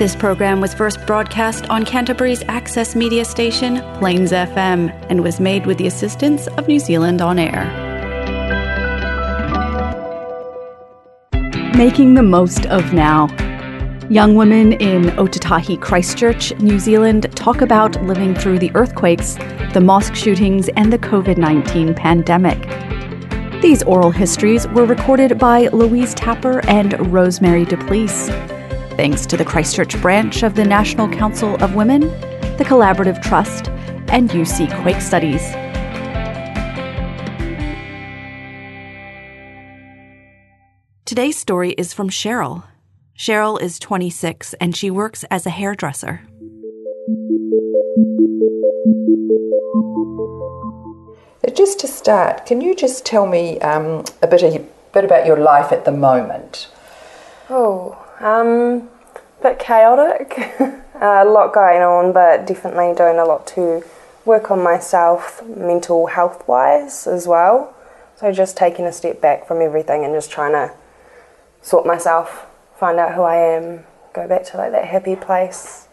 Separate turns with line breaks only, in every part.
This program was first broadcast on Canterbury's access media station, Plains FM, and was made with the assistance of New Zealand On Air. Making the most of now. Young women in Otautahi Christchurch, New Zealand, talk about living through the earthquakes, the mosque shootings, and the COVID 19 pandemic. These oral histories were recorded by Louise Tapper and Rosemary Du Plessis. Thanks to the Christchurch branch of the National Council of Women, the Collaborative Trust, and UC Quake Studies. Today's story is from Cheryl. Cheryl is 26 and she works as a hairdresser.
Just to start, can you just tell me um, a bit, a bit about your life at the moment?
Oh, um, a bit chaotic. Uh, a lot going on, but definitely doing a lot to work on myself mental health wise as well. So just taking a step back from everything and just trying to sort myself, find out who I am, go back to like that happy place.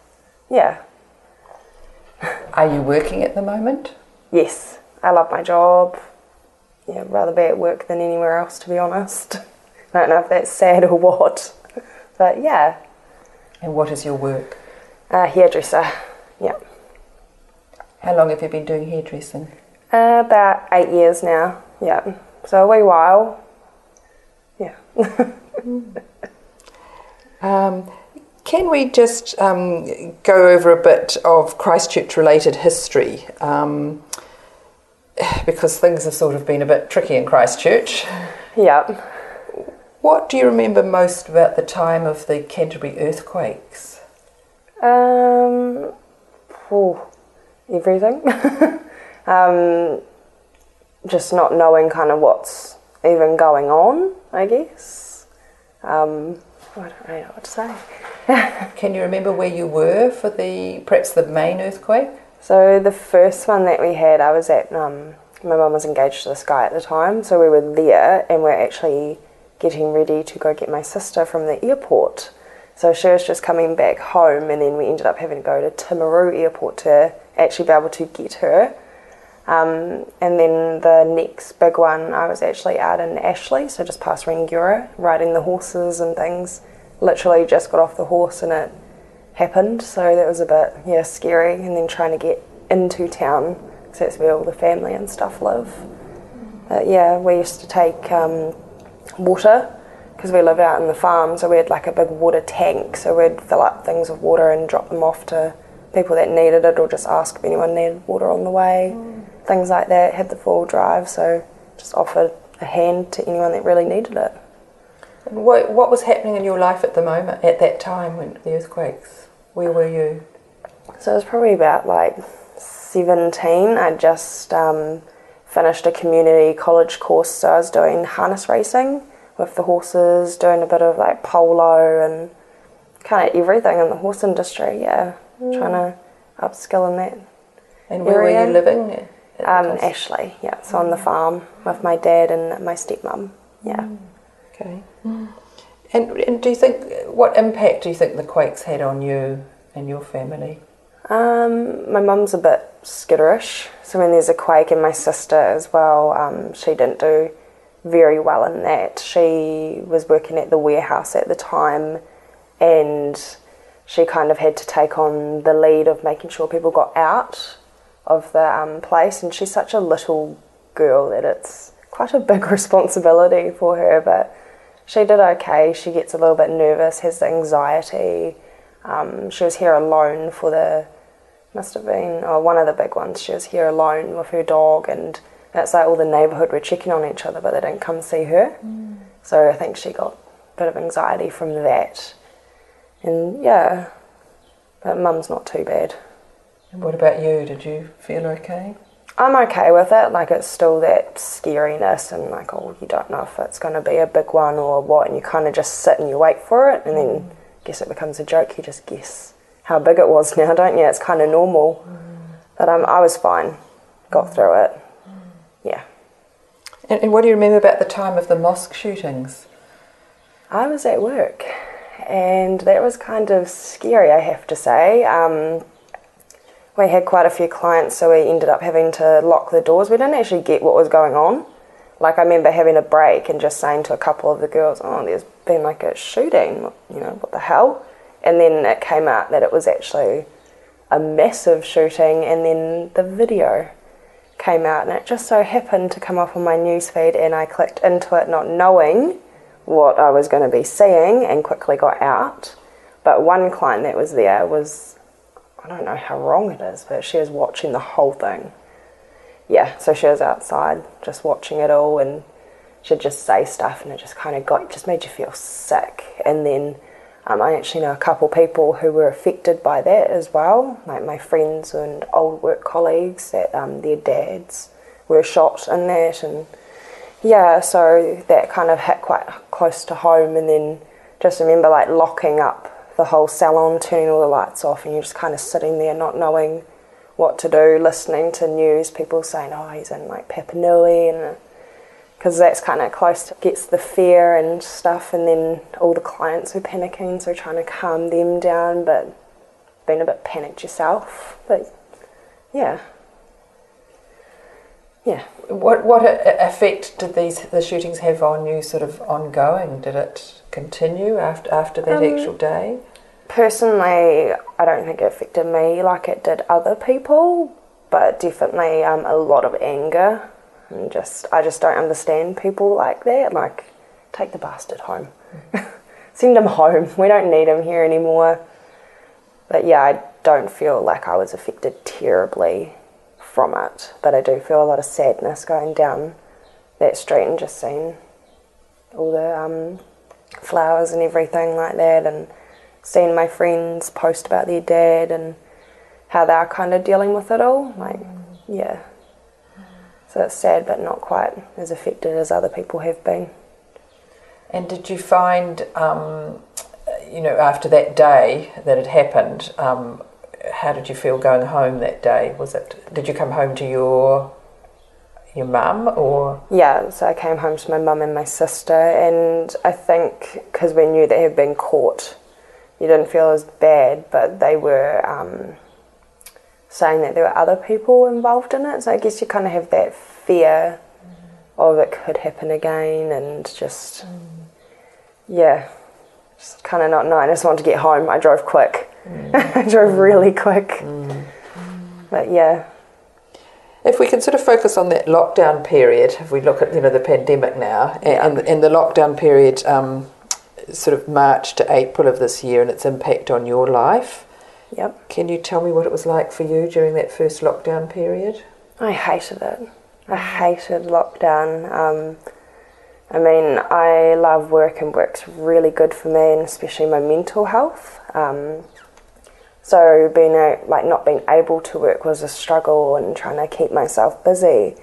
Yeah.
Are you working at the moment?
Yes. I love my job. Yeah, rather be at work than anywhere else, to be honest. I don't know if that's sad or what, but yeah.
And what is your work?
Uh, hairdresser, yeah.
How long have you been doing hairdressing?
Uh, about eight years now, yeah. So a wee while, yeah.
um, can we just um, go over a bit of Christchurch related history? Um, because things have sort of been a bit tricky in Christchurch.
Yeah.
What do you remember most about the time of the Canterbury earthquakes?
Um, oh, everything. um, just not knowing kind of what's even going on, I guess. Um, I don't really know what to say.
Can you remember where you were for the perhaps the main earthquake?
So the first one that we had, I was at. Um, my mum was engaged to this guy at the time, so we were there, and we're actually getting ready to go get my sister from the airport. So she was just coming back home, and then we ended up having to go to Timaru Airport to actually be able to get her. Um, and then the next big one, I was actually out in Ashley, so just past Rangiora, riding the horses and things. Literally just got off the horse and it happened, so that was a bit yeah scary. And then trying to get into town because that's where all the family and stuff live. But yeah, we used to take um, water because we live out in the farm, so we had like a big water tank. So we'd fill up things with water and drop them off to people that needed it, or just ask if anyone needed water on the way. Mm. Things like that. Had the full drive, so just offered a hand to anyone that really needed it.
And what, what was happening in your life at the moment, at that time when the earthquakes? Where were you?
So it was probably about like 17. I just um, finished a community college course, so I was doing harness racing with the horses, doing a bit of like polo and kind of everything in the horse industry, yeah. Mm. Trying to upskill in that.
And where area. were you living?
Um, Ashley, yeah. So mm. on the farm with my dad and my stepmom, yeah.
Mm. Okay. And, and do you think, what impact do you think the quakes had on you and your family?
Um, my mum's a bit skitterish, so when there's a quake, and my sister as well, um, she didn't do very well in that. She was working at the warehouse at the time, and she kind of had to take on the lead of making sure people got out of the um, place. And she's such a little girl that it's quite a big responsibility for her, but she did okay. She gets a little bit nervous, has anxiety. Um, she was here alone for the, must have been oh, one of the big ones. She was here alone with her dog, and it's like all the neighbourhood were checking on each other, but they didn't come see her. Mm. So I think she got a bit of anxiety from that. And yeah, but mum's not too bad.
And what about you? Did you feel okay?
I'm okay with it. Like it's still that scariness and like oh you don't know if it's going to be a big one or what, and you kind of just sit and you wait for it, and then mm. guess it becomes a joke. You just guess how big it was now, don't you? It's kind of normal. Mm. But um, I was fine. Got through it. Yeah.
And, and what do you remember about the time of the mosque shootings?
I was at work and that was kind of scary, I have to say. Um, we had quite a few clients, so we ended up having to lock the doors. We didn't actually get what was going on. Like, I remember having a break and just saying to a couple of the girls, Oh, there's been like a shooting, you know, what the hell? And then it came out that it was actually a massive shooting, and then the video came out, and it just so happened to come up on my newsfeed, and I clicked into it not knowing what I was going to be seeing and quickly got out. But one client that was there was, I don't know how wrong it is, but she was watching the whole thing. Yeah, so she was outside just watching it all and she'd just say stuff and it just kind of got, just made you feel sick. And then um, I actually know a couple people who were affected by that as well, like my friends and old work colleagues that um, their dads were shot in that and yeah, so that kind of hit quite close to home, and then just remember like locking up the whole salon, turning all the lights off, and you're just kind of sitting there not knowing what to do, listening to news, people saying, oh, he's in like Papua Papanui, and because that's kind of close to gets the fear and stuff, and then all the clients are panicking, so trying to calm them down, but being a bit panicked yourself. But yeah, yeah.
What what effect did these the shootings have on you? Sort of ongoing? Did it continue after after that um, actual day?
Personally, I don't think it affected me like it did other people, but definitely um, a lot of anger and just I just don't understand people like that. Like, take the bastard home, send him home. We don't need him here anymore. But yeah, I don't feel like I was affected terribly from it, but I do feel a lot of sadness going down that street and just seeing all the um, flowers and everything like that, and seeing my friends post about their dad and how they're kind of dealing with it all. Like, yeah. So it's sad, but not quite as affected as other people have been.
And did you find, um, you know, after that day that had happened, um, how did you feel going home that day? Was it? Did you come home to your your mum or?
Yeah, so I came home to my mum and my sister, and I think because we knew they had been caught, you didn't feel as bad, but they were um, saying that there were other people involved in it. So I guess you kind of have that fear mm. of it could happen again, and just mm. yeah, just kind of not knowing. I just wanted to get home. I drove quick. Mm. I drove really quick. But yeah.
If we can sort of focus on that lockdown period, if we look at you know the pandemic now yeah. and, and the lockdown period, um, sort of March to April of this year, and its impact on your life.
Yep.
Can you tell me what it was like for you during that first lockdown period?
I hated it. I hated lockdown. Um, I mean, I love work and work's really good for me, and especially my mental health. Um, so being a, like not being able to work was a struggle, and trying to keep myself busy.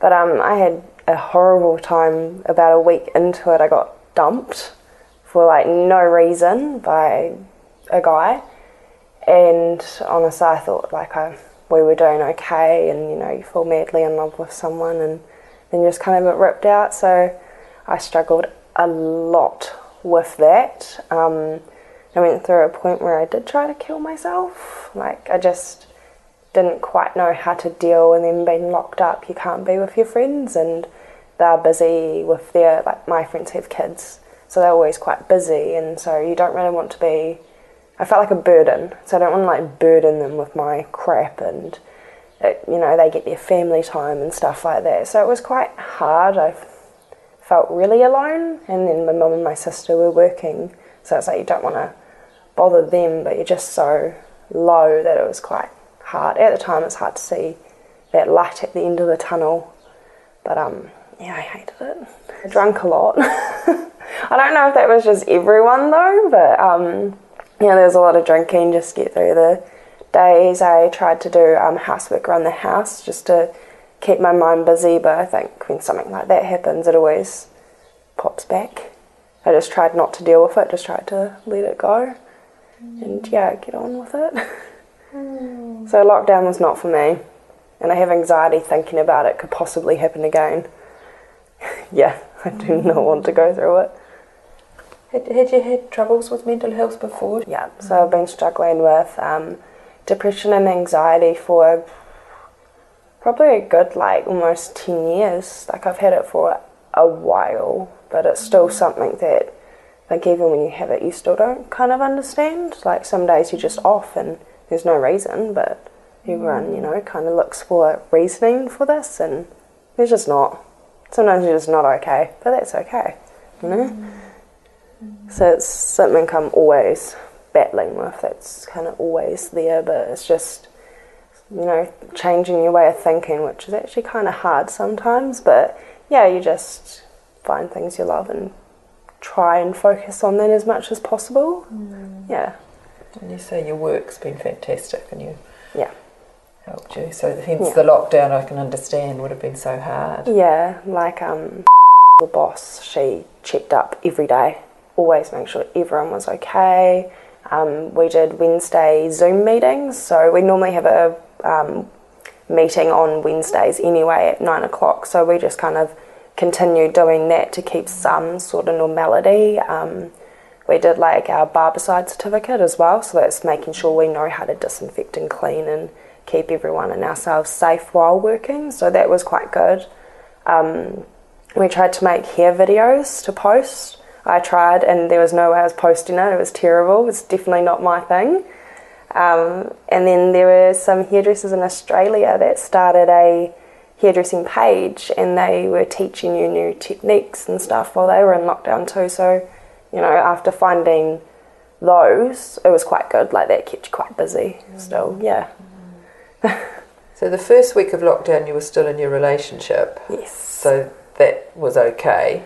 But um, I had a horrible time. About a week into it, I got dumped for like no reason by a guy, and honestly, I thought like I we were doing okay, and you know you fall madly in love with someone, and then you just kind of get ripped out. So I struggled a lot with that. Um, I went through a point where I did try to kill myself. Like I just didn't quite know how to deal, and then being locked up, you can't be with your friends, and they're busy with their like my friends have kids, so they're always quite busy, and so you don't really want to be. I felt like a burden, so I don't want to like burden them with my crap and. It, you know, they get their family time and stuff like that. So it was quite hard. I felt really alone, and then my mum and my sister were working, so it's like you don't want to bother them, but you're just so low that it was quite hard. At the time, it's hard to see that light at the end of the tunnel, but um, yeah, I hated it. I drank a lot. I don't know if that was just everyone though, but um, yeah, there was a lot of drinking just to get through the days. I tried to do um, housework around the house just to keep my mind busy, but I think when something like that happens, it always pops back. I just tried not to deal with it, just tried to let it go and yeah, get on with it. Mm. So, lockdown was not for me, and I have anxiety thinking about it could possibly happen again. yeah, I do not want to go through it.
Had, had you had troubles with mental health before?
Yeah, so I've been struggling with um, depression and anxiety for probably a good like almost 10 years. Like I've had it for a while, but it's still mm-hmm. something that like even when you have it you still don't kind of understand. Like some days you're just off and there's no reason, but everyone, you mm-hmm. know, kind of looks for reasoning for this and there's just not. Sometimes you're just not okay, but that's okay, you know? Mm-hmm. So it's something I'm always battling with. That's kind of always there, but it's just, you know, changing your way of thinking, which is actually kind of hard sometimes. But yeah, you just find things you love and try and focus on that as much as possible. Mm. Yeah.
And you say your work's been fantastic and you
yeah
helped you. So hence yeah. the lockdown I can understand would have been so hard.
Yeah, like um the boss, she checked up every day always make sure everyone was okay. Um, we did Wednesday Zoom meetings, so we normally have a um, meeting on Wednesdays anyway at nine o'clock. So we just kind of continued doing that to keep some sort of normality. Um, we did like our barbicide certificate as well, so that's making sure we know how to disinfect and clean and keep everyone and ourselves safe while working. So that was quite good. Um, we tried to make hair videos to post. I tried, and there was no way I was posting it. It was terrible. It was definitely not my thing. Um, and then there were some hairdressers in Australia that started a hairdressing page, and they were teaching you new techniques and stuff while they were in lockdown too. So, you know, after finding those, it was quite good. Like that kept you quite busy. Mm. Still, yeah.
so the first week of lockdown, you were still in your relationship.
Yes.
So that was okay.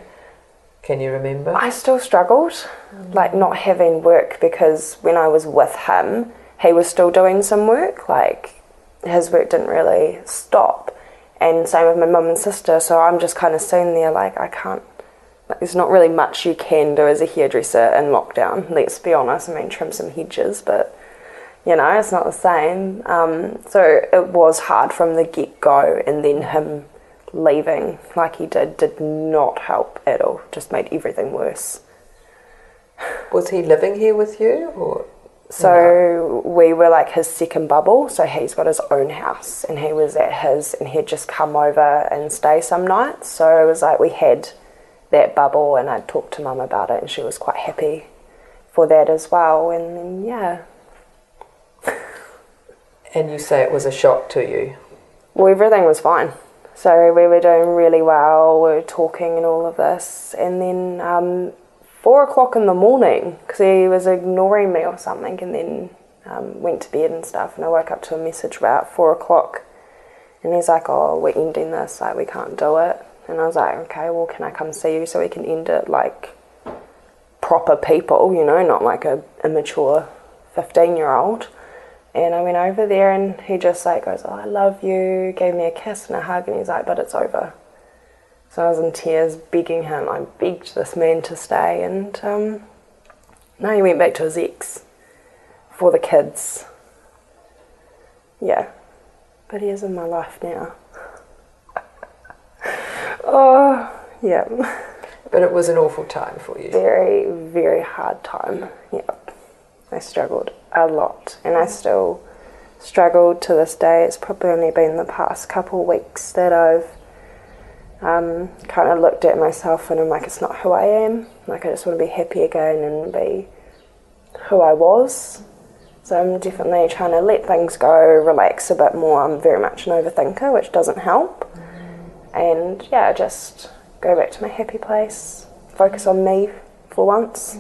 Can you remember?
I still struggled, mm. like not having work because when I was with him, he was still doing some work. Like his work didn't really stop, and same with my mum and sister. So I'm just kind of sitting there like I can't. Like, there's not really much you can do as a hairdresser in lockdown. Let's be honest. I mean, trim some hedges, but you know, it's not the same. Um, so it was hard from the get go, and then him leaving like he did did not help at all. Just made everything worse.
Was he living here with you or?
So no? we were like his second bubble. So he's got his own house and he was at his and he'd just come over and stay some nights. So it was like we had that bubble and I'd talked to mum about it and she was quite happy for that as well. And then, yeah.
and you say it was a shock to you?
Well, everything was fine. So we were doing really well, we were talking and all of this. And then um, four o'clock in the morning, because he was ignoring me or something, and then um, went to bed and stuff. And I woke up to a message about four o'clock. And he's like, Oh, we're ending this, like, we can't do it. And I was like, Okay, well, can I come see you so we can end it like proper people, you know, not like a immature 15 year old. And I went over there and he just like goes, Oh, I love you, gave me a kiss and a hug, and he's like, But it's over. So I was in tears begging him. I begged this man to stay, and um, now he went back to his ex for the kids. Yeah, but he is in my life now. oh, yeah.
But it was an awful time for you.
Very, very hard time. Yeah. I struggled a lot, and I still struggled to this day. It's probably only been the past couple weeks that I've um, kind of looked at myself and I'm like, it's not who I am. Like, I just want to be happy again and be who I was. So I'm definitely trying to let things go, relax a bit more. I'm very much an overthinker, which doesn't help. And yeah, just go back to my happy place, focus on me for once.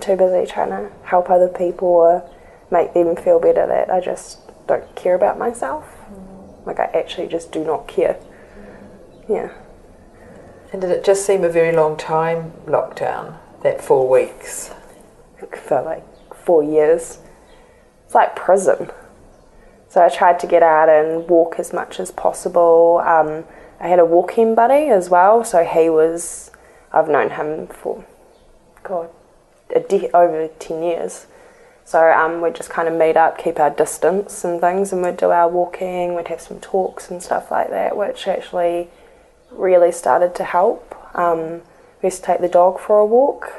Too busy trying to help other people or make them feel better that I just don't care about myself. Mm. Like I actually just do not care. Yeah.
And did it just seem a very long time lockdown, that four weeks?
For like four years. It's like prison. So I tried to get out and walk as much as possible. Um, I had a walking buddy as well, so he was, I've known him for, God, de- over 10 years. So um, we'd just kind of meet up, keep our distance and things, and we'd do our walking, we'd have some talks and stuff like that, which actually really started to help. Um, we used to take the dog for a walk,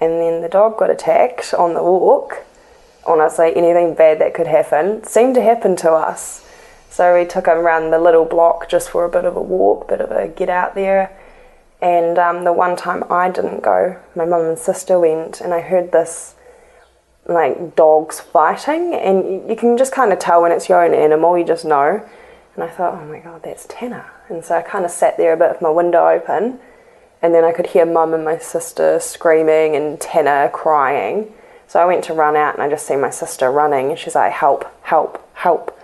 and then the dog got attacked on the walk. Honestly, anything bad that could happen seemed to happen to us. So we took him around the little block just for a bit of a walk, bit of a get out there. And um, the one time I didn't go, my mum and sister went, and I heard this like dogs fighting, and you can just kind of tell when it's your own animal, you just know. And I thought, oh my god, that's Tanner. And so I kind of sat there a bit with my window open, and then I could hear mum and my sister screaming and Tanner crying. So I went to run out, and I just see my sister running, and she's like, help, help, help.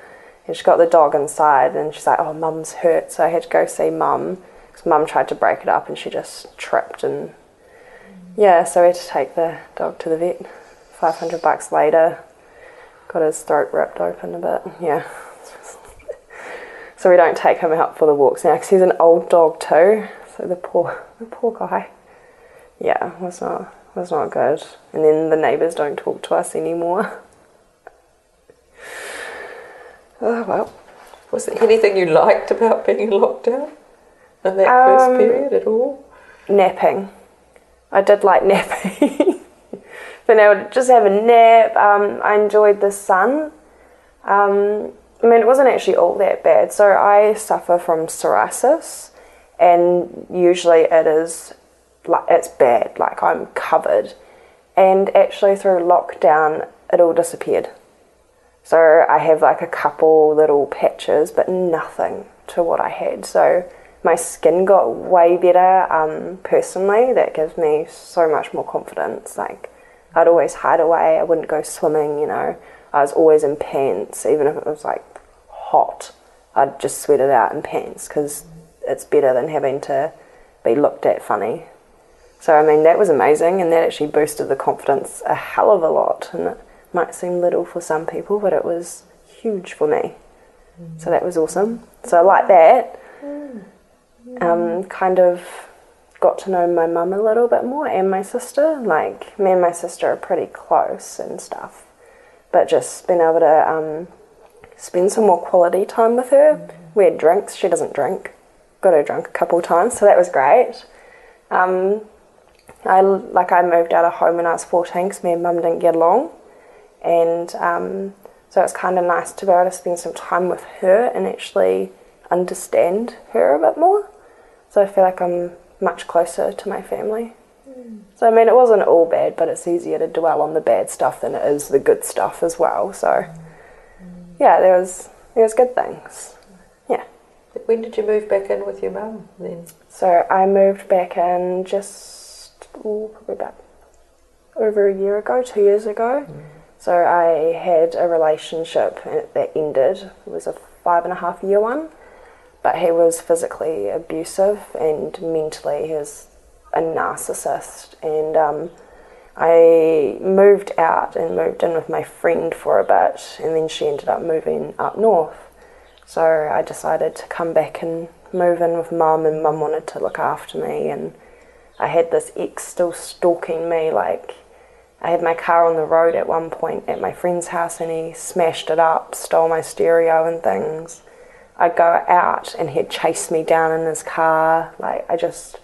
And she got the dog inside, and she's like, oh, mum's hurt. So I had to go see mum, mum tried to break it up, and she just tripped. And yeah, so we had to take the dog to the vet. 500 bucks later, got his throat ripped open a bit. Yeah. so we don't take him out for the walks now because he's an old dog too. So the poor, the poor guy. Yeah, was not was not good. And then the neighbours don't talk to us anymore.
oh well. Was there anything you liked about being in lockdown in that um, first period at all?
Napping. I did like napping been able to just have a nap. Um, I enjoyed the sun. Um, I mean, it wasn't actually all that bad. So I suffer from psoriasis, and usually it is like it's bad. Like I'm covered, and actually through lockdown, it all disappeared. So I have like a couple little patches, but nothing to what I had. So my skin got way better um, personally. That gives me so much more confidence. Like I'd always hide away. I wouldn't go swimming, you know. I was always in pants, even if it was like hot. I'd just sweat it out in pants because it's better than having to be looked at funny. So, I mean, that was amazing and that actually boosted the confidence a hell of a lot. And it might seem little for some people, but it was huge for me. So, that was awesome. So, I like that, um, kind of got to know my mum a little bit more and my sister. Like, me and my sister are pretty close and stuff. But just being able to um, spend some more quality time with her. Mm-hmm. We had drinks, she doesn't drink. Got her drunk a couple times, so that was great. Um, I like I moved out of home when I was 14 because me and mum didn't get along, and um, so it's kind of nice to be able to spend some time with her and actually understand her a bit more. So I feel like I'm much closer to my family. Mm. So I mean, it wasn't all bad, but it's easier to dwell on the bad stuff than it is the good stuff as well. So mm. yeah, there was there was good things. Yeah.
When did you move back in with your mum then?
So I moved back in just ooh, probably about over a year ago, two years ago. Mm. So I had a relationship that ended. It was a five and a half year one but he was physically abusive and mentally he was a narcissist and um, I moved out and moved in with my friend for a bit and then she ended up moving up north so I decided to come back and move in with mum and mum wanted to look after me and I had this ex still stalking me like I had my car on the road at one point at my friend's house and he smashed it up, stole my stereo and things. I'd go out and he'd chase me down in his car. Like I just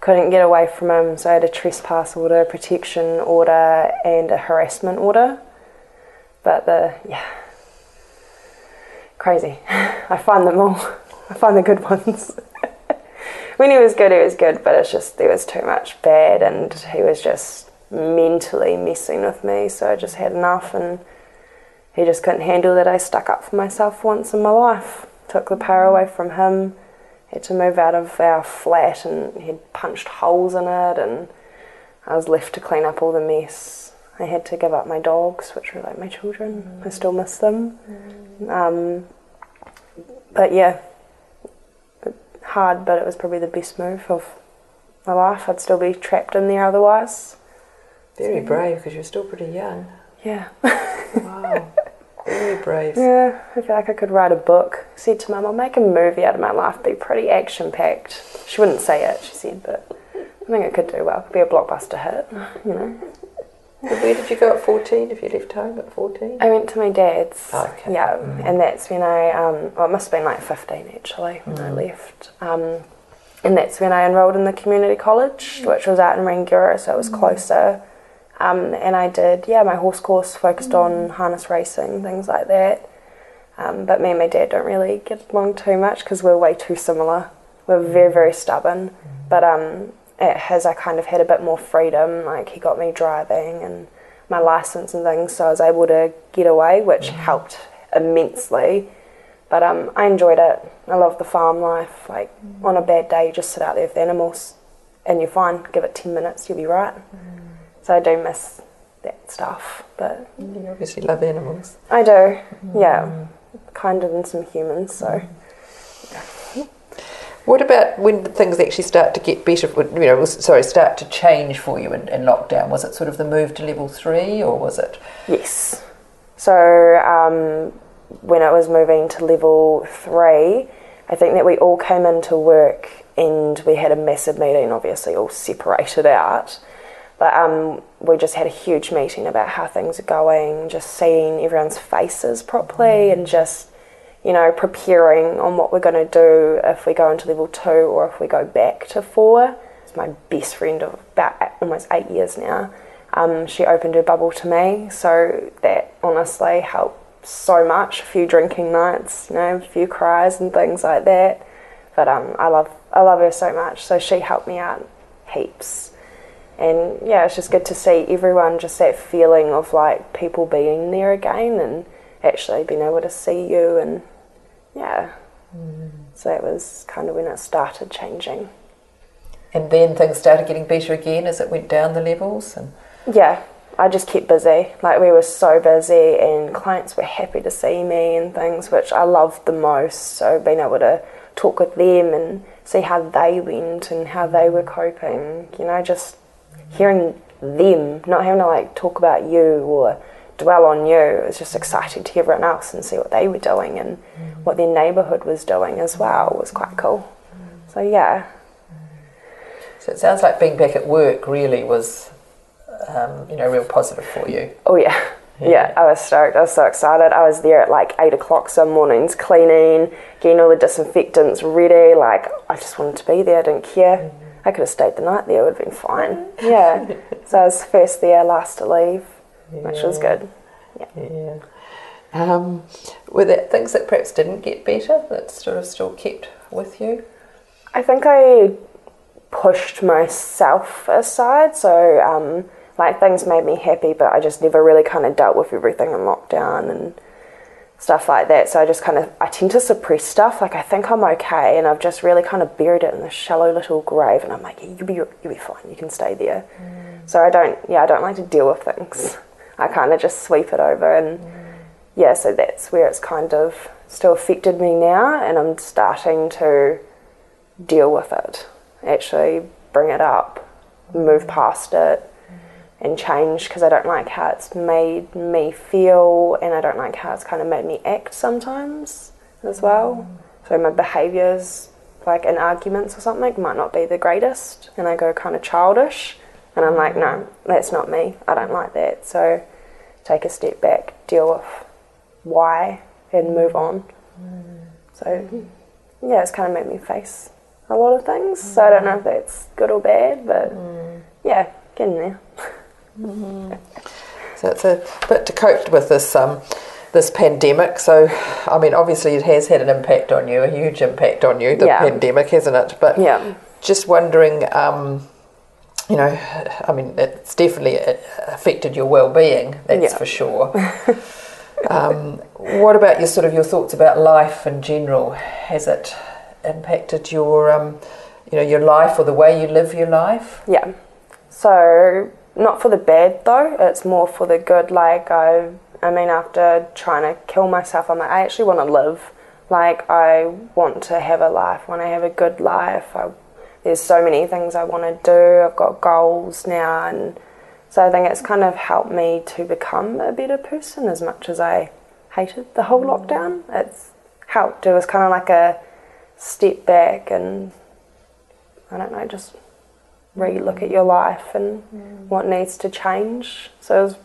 couldn't get away from him, so I had a trespass order, protection order, and a harassment order. But the yeah, crazy. I find them all. I find the good ones. when he was good, he was good, but it's just there was too much bad, and he was just mentally messing with me. So I just had enough, and he just couldn't handle that I stuck up for myself once in my life took the power away from him. Had to move out of our flat and he'd punched holes in it, and I was left to clean up all the mess. I had to give up my dogs, which were like my children. Mm. I still miss them. Mm. Um, but yeah, hard, but it was probably the best move of my life. I'd still be trapped in there otherwise.
Very brave because you're still pretty young.
Yeah.
wow. Very brave.
Yeah, I feel like I could write a book. Said to Mum, I'll make a movie out of my life, be pretty action packed. She wouldn't say it, she said, but I think it could do well. could Be a blockbuster hit, you know.
Where did you go at 14 if you left home at 14? I
went to my dad's.
Oh, okay.
Yeah, mm. and that's when I, um, well, it must have been like 15 actually when mm. I left. Um, and that's when I enrolled in the community college, which was out in Rangiora, so it was closer. Um, and I did, yeah, my horse course focused on harness racing, things like that. Um, but me and my dad don't really get along too much because we're way too similar. We're very, very stubborn. But um, at his, I kind of had a bit more freedom. Like he got me driving and my license and things, so I was able to get away, which helped immensely. But um, I enjoyed it. I love the farm life. Like on a bad day, you just sit out there with the animals, and you're fine. Give it ten minutes, you'll be right. So I do miss that stuff, but
You obviously love animals.
I do. Yeah, kinder than some humans. So
What about when things actually start to get better? You know, sorry, start to change for you in, in lockdown? Was it sort of the move to level three, or was it?
Yes. So um, when it was moving to level three, I think that we all came into work and we had a massive meeting, obviously all separated out. But um, we just had a huge meeting about how things are going, just seeing everyone's faces properly and just, you know, preparing on what we're going to do if we go into level two or if we go back to four. It's my best friend of about eight- almost eight years now. Um, she opened her bubble to me, so that honestly helped so much. A few drinking nights, you know, a few cries and things like that. But um, I love I love her so much, so she helped me out heaps. And yeah, it's just good to see everyone just that feeling of like people being there again and actually being able to see you and yeah. Mm. So that was kind of when it started changing.
And then things started getting better again as it went down the levels. And
Yeah, I just kept busy. Like we were so busy, and clients were happy to see me and things, which I loved the most. So being able to talk with them and see how they went and how they were coping, you know, just hearing them, not having to like talk about you or dwell on you. It was just exciting to hear everyone else and see what they were doing and mm. what their neighbourhood was doing as well was quite cool. Mm. So yeah,
so it sounds like being back at work really was, um, you know, real positive for you.
Oh yeah. yeah, I was stoked. I was so excited. I was there at like eight o'clock some mornings, cleaning, getting all the disinfectants ready. Like I just wanted to be there. I didn't care. Mm. I could have stayed the night there. It would have been fine. Yeah. so I was first there, last to leave, which was good.
Yeah. Um, were there things that perhaps didn't get better that sort of still kept with you?
I think I pushed myself aside. So, um, like, things made me happy, but I just never really kind of dealt with everything in lockdown and stuff like that. So, I just kind of, I tend to suppress stuff. Like, I think I'm okay, and I've just really kind of buried it in this shallow little grave. And I'm like, yeah, you'll be, you'll be fine. You can stay there. Mm. So, I don't, yeah, I don't like to deal with things. I kind of just sweep it over and mm. yeah, so that's where it's kind of still affected me now, and I'm starting to deal with it. Actually, bring it up, move mm. past it, and change because I don't like how it's made me feel, and I don't like how it's kind of made me act sometimes as well. So my behaviours, like in arguments or something, might not be the greatest, and I go kind of childish, and I'm like, no, that's not me. I don't like that. So take a step back, deal with why and move on. So, yeah, it's kind of made me face a lot of things. So I don't know if that's good or bad, but mm. yeah, getting there.
So it's a bit to cope with this um, this pandemic. So, I mean, obviously it has had an impact on you, a huge impact on you, the
Yeah.
pandemic, hasn't it? But
Yeah.
just wondering, um, you know, I mean, it's definitely uh, affected your well-being. That's
Yeah.
for sure. um, what about your sort of your thoughts about life in general? Has it impacted your, um, you know, your life or the way you live your life?
Yeah. So not for the bad though. It's more for the good. Like I, I mean, after trying to kill myself, I'm like, I actually want to live. Like I want to have a life. Want to have a good life. I, there's so many things I want to do. I've got goals now, and so I think it's kind of helped me to become a better person. As much as I hated the whole lockdown, it's helped. It was kind of like a step back and I don't know, just re-look at your life and what needs to change. So as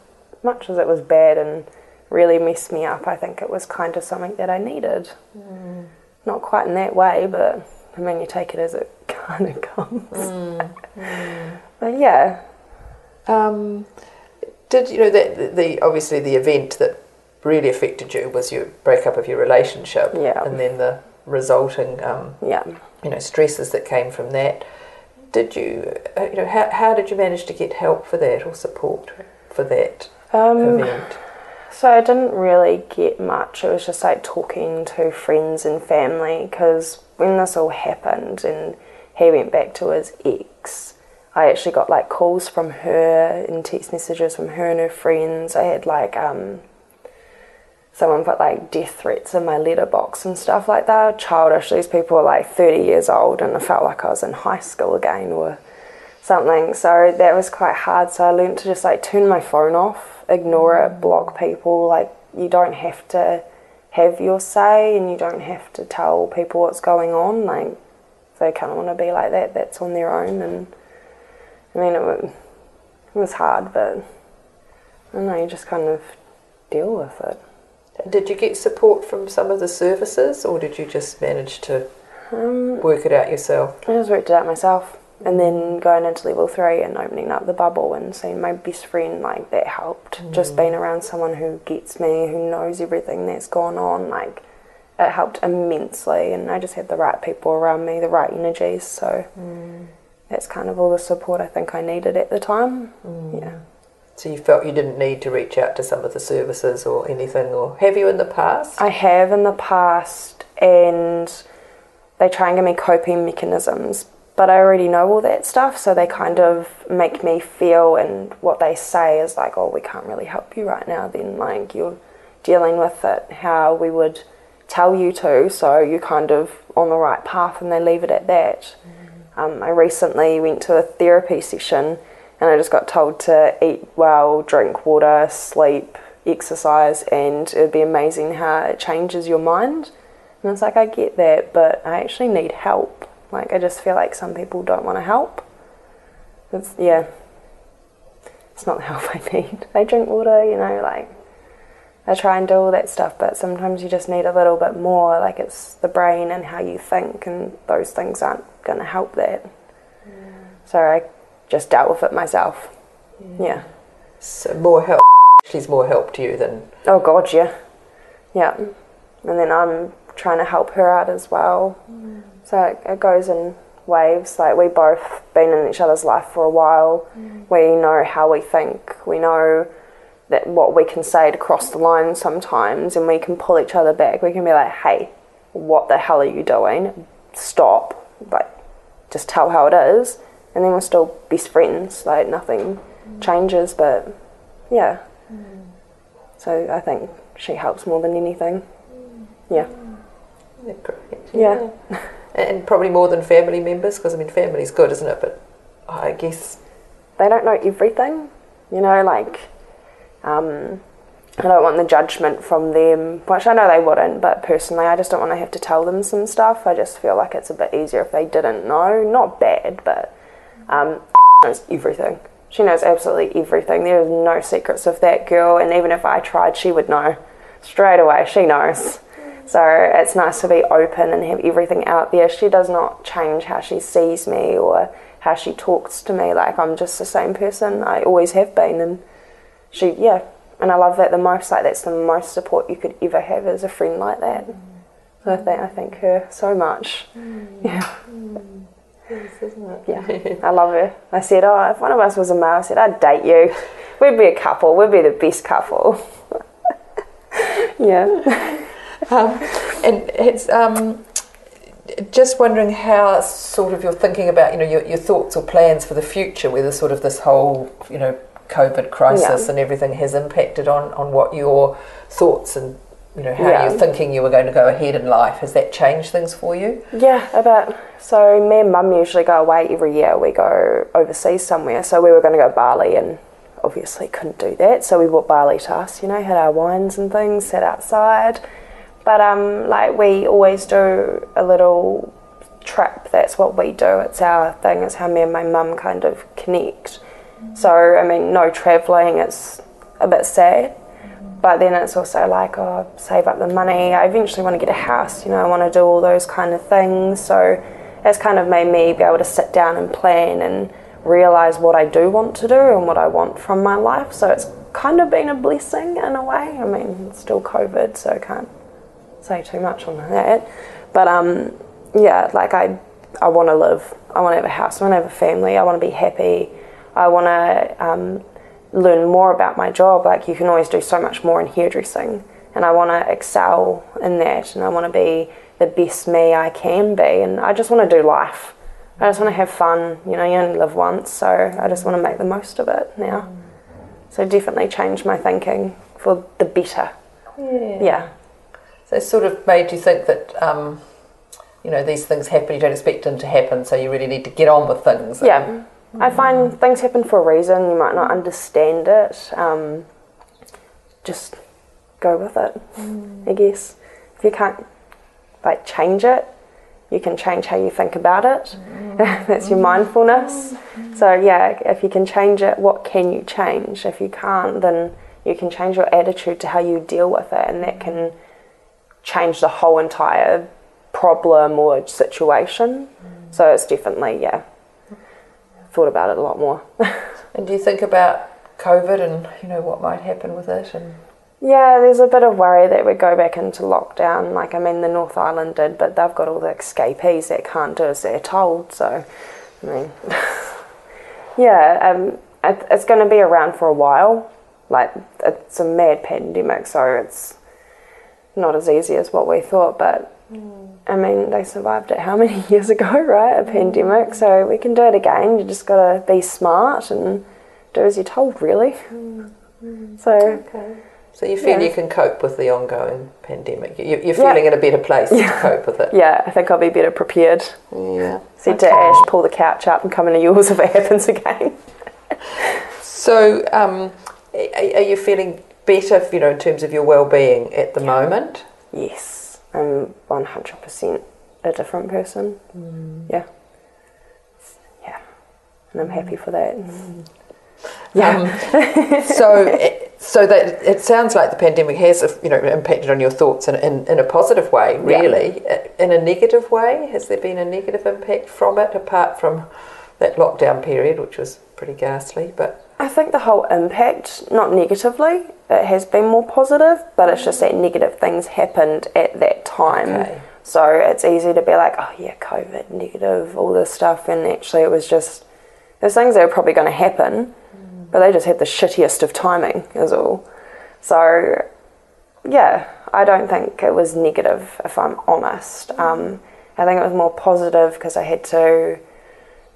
much as it was bad and really messed me up, I think it was kind of something that I needed. Not quite in that way, but I mean, you take it as it kind of comes. but yeah,
Um, did you know that the, the obviously the event that really affected you was your breakup of your relationship,
Yeah.
and then the resulting um,
yeah.
you know stresses that came from that. Did you uh, you know how how did you manage to get help for that or support for that
Um,
event?
So I didn't really get much. It was just like talking to friends and family because when this all happened and he went back to his ex, I actually got like calls from her and text messages from her and her friends. I had like um, someone put like death threats in my letterbox and stuff like that. Childish. These people were like 30 years old and I felt like I was in high school again or something. So that was quite hard. So I learned to just like turn my phone off, ignore it, mm. block people. Like you don't have to have your say and you don't have to tell people what's going on. Like if they kind of want to be like that, that's on their own. And I mean, it was, it was hard, but I don't know, you just kind of deal with it.
Did you get support from some of the services, or did you just manage to
Um,
work it out yourself?
I just worked it out myself. And then going into level three and opening up the bubble and seeing my best friend, like that helped. Just mm. being around someone who gets me, who knows everything that's gone on, like it helped immensely. And I just had the right people around me, the right energies. So mm. that's kind of all the support I think I needed at the time. Mm. Yeah.
So you felt you didn't need to reach out to some of the services or anything, or have you in the past?
I have in the past, and they try and give me coping mechanisms, but I already know all that stuff, so they kind of make me feel, and what they say is like, oh, we can't really help you right now, then, like, you're dealing with it how we would tell you to, so you're kind of on the right path, and they leave it at that. Um, I recently went to a therapy session and I just got told to eat well, drink water, sleep, exercise, and it would be amazing how it changes your mind. And it's like, I get that, but I actually need help. Like, I just feel like some people don't want to help. It's, yeah, it's not the help I need. I drink water, you know, like, I try and do all that stuff, but sometimes you just need a little bit more. Like, it's the brain and how you think, and those things aren't going to help that. So I just dealt with it myself. Mm. Yeah.
So more help. She's more help to you than
Oh God, yeah, yeah. And then I'm trying to help her out as well. Mm. So it, it goes in waves. Like we both been in each other's life for a while. Mm. We know how we think. We know that what we can say to cross the line sometimes, and we can pull each other back. We can be like, "Hey, what the hell are you doing? Stop!" Like, just tell how it is, and then we're still best friends. Like nothing mm. changes, but yeah. Mm. So I think she helps more than anything. Mm. Yeah.
Yeah, great.
Yeah.
and probably more than family members because I mean family's good, isn't it? But I guess
They don't know everything, you know, like um, I don't want the judgment from them, which I know they wouldn't, but personally I just don't want to have to tell them some stuff. I just feel like it's a bit easier if they didn't know. Not bad, but um, knows everything. She knows absolutely everything. There is no secrets of that girl, and even if I tried, she would know straight away. She knows. So it's nice to be open and have everything out there. She does not change how she sees me or how she talks to me. Like I'm just the same person I always have been, and she, yeah, and I love that the most. Like that's the most support you could ever have as a friend like that. So I think I thank her so much. Yeah. Yeah, I love her. I said, oh, if one of us was a male, I said, I'd date you. We'd be a couple. We'd be the best couple. yeah.
um, and it's um, just wondering how sort of you're thinking about you know your, your thoughts or plans for the future, whether sort of this whole you know COVID crisis
Yeah.
and everything has impacted on on what your thoughts and you know how
Yeah.
you're thinking you were going to go ahead in life. Has that changed things for you?
Yeah, about so me and mum usually go away every year. We go overseas somewhere. So we were going to go Bali and obviously couldn't do that. So we brought Bali to us, you know, had our wines and things, sat outside. But um, like we always do a little trip. That's what we do. It's our thing. It's how me and my mum kind of connect. So I mean, no travelling. It's a bit sad. But then it's also like, oh, save up the money. I eventually want to get a house, you know, I want to do all those kind of things. So it's kind of made me be able to sit down and plan and realize what I do want to do and what I want from my life. So it's kind of been a blessing in a way. I mean, it's still COVID, so I can't say too much on that. But um, yeah, like I, I want to live. I want to have a house. I want to have a family. I want to be happy. I want to um, learn more about my job. Like you can always do so much more in hairdressing, and I want to excel in that. And I want to be the best me I can be. And I just want to do life. I just want to have fun. You know, you only live once, so I just want to make the most of it now. So definitely changed my thinking for the better.
Yeah.
Yeah.
So it sort of made you think that, um, you know, these things happen, you don't expect them to happen, so you really need to get on with things.
Yeah. I find things happen for a reason. You might not understand it. Um, just go with it, mm. I guess. If you can't like change it, you can change how you think about it. Mm. That's your mindfulness. Mm. So yeah, if you can change it, what can you change? If you can't, then you can change your attitude to how you deal with it, and that can change the whole entire problem or situation. So it's definitely yeah. Thought about it a lot more.
And do you think about COVID and, you know, what might happen with it? And
Yeah, there's a bit of worry that we go back into lockdown. Like, I mean, the North Island did, but they've got all the escapees that can't do as they're told. So, I mean, yeah, um, it, it's going to be around for a while. Like, it's a mad pandemic, so it's not as easy as what we thought. But I mean, they survived it how many years ago, right? A pandemic. So we can do it again. You just got to be smart and do as you're told, really. So. Okay.
so you feel
Yeah.
you can cope with the ongoing pandemic? You- You're
Yeah.
feeling in a better place to cope with it?
Yeah, I think I'll be better prepared.
Yeah.
Said to Ash, pull the couch up and come into yours if it happens again.
So, um, are, are you feeling better, you know, in terms of your well-being at the moment?
Yes, I'm 100% a different person. Mm. Yeah. Yeah. And I'm happy for that. Mm. Yeah.
Um, so, it, so that it sounds like the pandemic has, you know, impacted on your thoughts in, in, in a positive way.
Yeah.
Really, uh, in a negative way, has there been a negative impact from it, apart from that lockdown period, which was pretty ghastly? But
I think the whole impact, not negatively, it has been more positive, but it's just that negative things happened at that time.
Okay.
So it's easy to be like, oh yeah, COVID, negative, all this stuff, and actually it was just there's things that are probably going to happen, but they just had the shittiest of timing, is all. So yeah, I don't think it was negative, if I'm honest. Um, I think it was more positive because I had to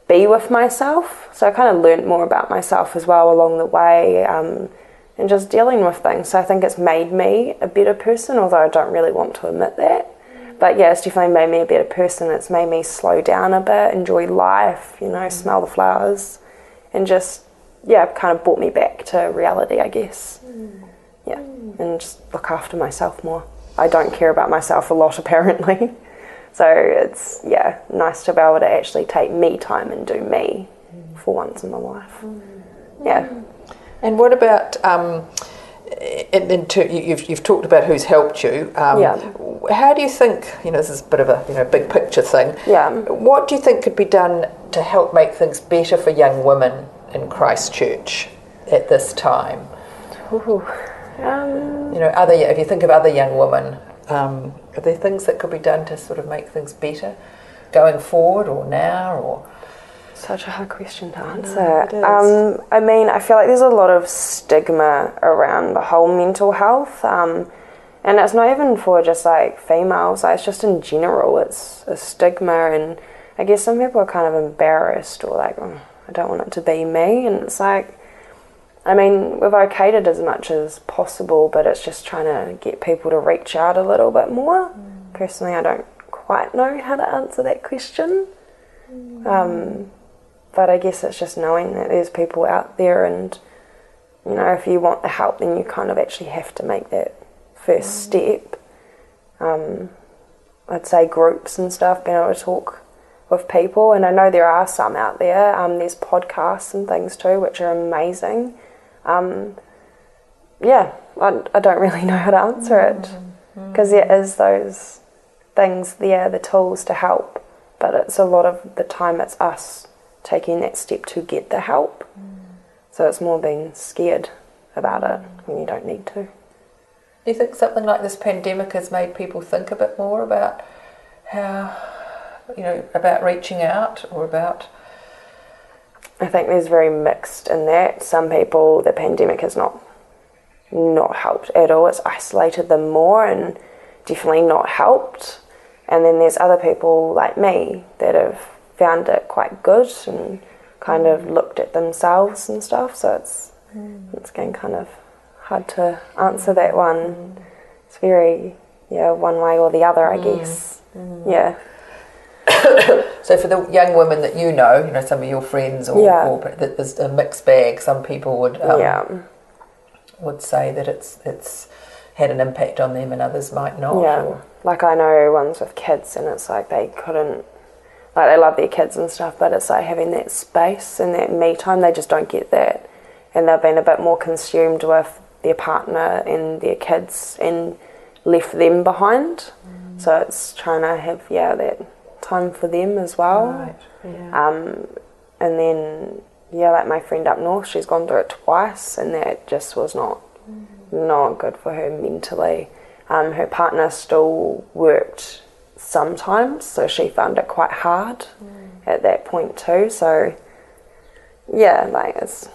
be with myself. So I kind of learned more about myself as well along the way um, and just dealing with things. So I think it's made me a better person, although I don't really want to admit that. But yeah, it's definitely made me a better person. It's made me slow down a bit, enjoy life, you know, mm. smell the flowers, and just, yeah, kind of brought me back to reality, I guess. Mm. Yeah, mm. and just look after myself more. I don't care about myself a lot, apparently. So it's yeah, nice to be able to actually take me time and do me for once in my life. Yeah.
and what about? Um, in, in ter- you- you've, you've talked about who's helped you. Um,
Yeah.
How do you think? You know, this is a bit of a you know big picture thing.
Yeah.
What do you think could be done to help make things better for young women in Christchurch at this time?
Ooh. Um,
You know, other if you think of other young women, um, are there things that could be done to sort of make things better going forward or now or?
such a hard question to answer.
is.
Um, I mean, I feel like there's a lot of stigma around the whole mental health. Um, and it's not even for just like females, like, it's just in general, it's a stigma. And I guess some people are kind of embarrassed or like, oh, I don't want it to be me. And it's like, I mean, we've okayed as much as possible, but it's just trying to get people to reach out a little bit more. Personally, I don't quite know how to answer that question. Um, but I guess it's just knowing that there's people out there, and you know, if you want the help, then you kind of actually have to make that first step. Um, I'd say groups and stuff, being able to talk with people, and I know there are some out there. Um, there's podcasts and things too, which are amazing. Um, yeah, I, I don't really know how to answer it mm-hmm. mm-hmm. because there is those things there, the tools to help, but it's a lot of the time it's us taking that step to get the help. Mm. So it's more being scared about it when you don't need to.
Do you think something like this pandemic has made people think a bit more about how, you know, about reaching out or about?
I think there's very mixed in that. Some people, the pandemic has not not helped at all. It's isolated them more and definitely not helped. And then there's other people like me that have found it quite good and kind of looked at themselves and stuff. So it's mm. it's getting kind of hard to answer that one. It's very yeah one way or the other, I mm. guess. Mm. Yeah.
so for the young women that you know, you know some of your friends, or,
yeah.
or there's a mixed bag. Some people would um,
yeah.
would say that it's it's had an impact on them, and others might not.
Yeah, or... like I know ones with kids, and it's like they couldn't. Like they love their kids and stuff, but it's like having that space and that me time. They just don't get that, and they've been a bit more consumed with their partner and their kids, and left them behind. Mm. So it's trying to have yeah that time for them as well.
Right. Yeah.
Um, and then yeah, like my friend up north, she's gone through it twice, and that just was not mm. not good for her mentally. Um, her partner still worked sometimes, so she found it quite hard mm. at that point too. So yeah, like it's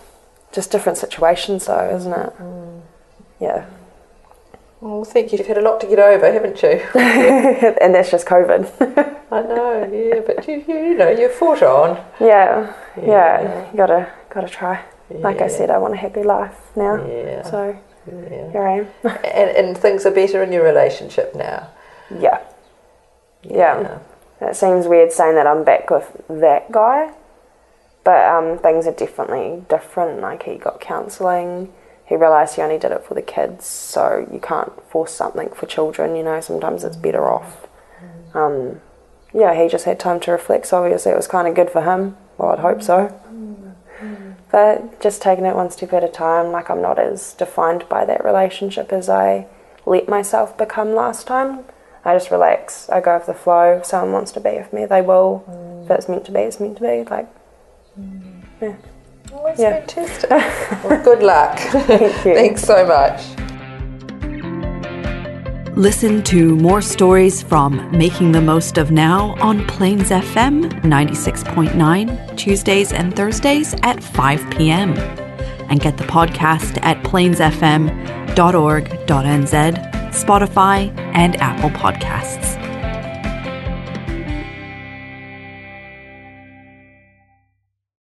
just different situations, though, isn't it?
Mm.
Yeah.
Well, thank you. You've had a lot to get over, haven't you?
and that's just COVID.
I know, yeah, but you, you know, you've fought on.
Yeah, yeah, yeah. You gotta, gotta try. Yeah. Like I said, I want a happy life now.
Yeah.
So yeah. here I am.
and, and things are better in your relationship now.
Yeah. yeah. Yeah. It seems weird saying that I'm back with that guy, but um, things are definitely different. Like he got counselling he realised he only did it for the kids, so you can't force something for children, you know, sometimes it's better off. Um, yeah, he just had time to reflect, so obviously it was kind of good for him. Well, I'd hope so. But just taking it one step at a time, like I'm not as defined by that relationship as I let myself become last time. I just relax. I go with the flow. If someone wants to be with me, they will. If it's meant to be, it's meant to be. Like, yeah.
That's yeah. fantastic. well, good luck.
Thank you.
Thanks so much.
Listen to more stories from Making the Most of Now on Plains FM 96.9, Tuesdays and Thursdays at 5 p.m. And get the podcast at plainsfm.org.nz, Spotify, and Apple Podcasts.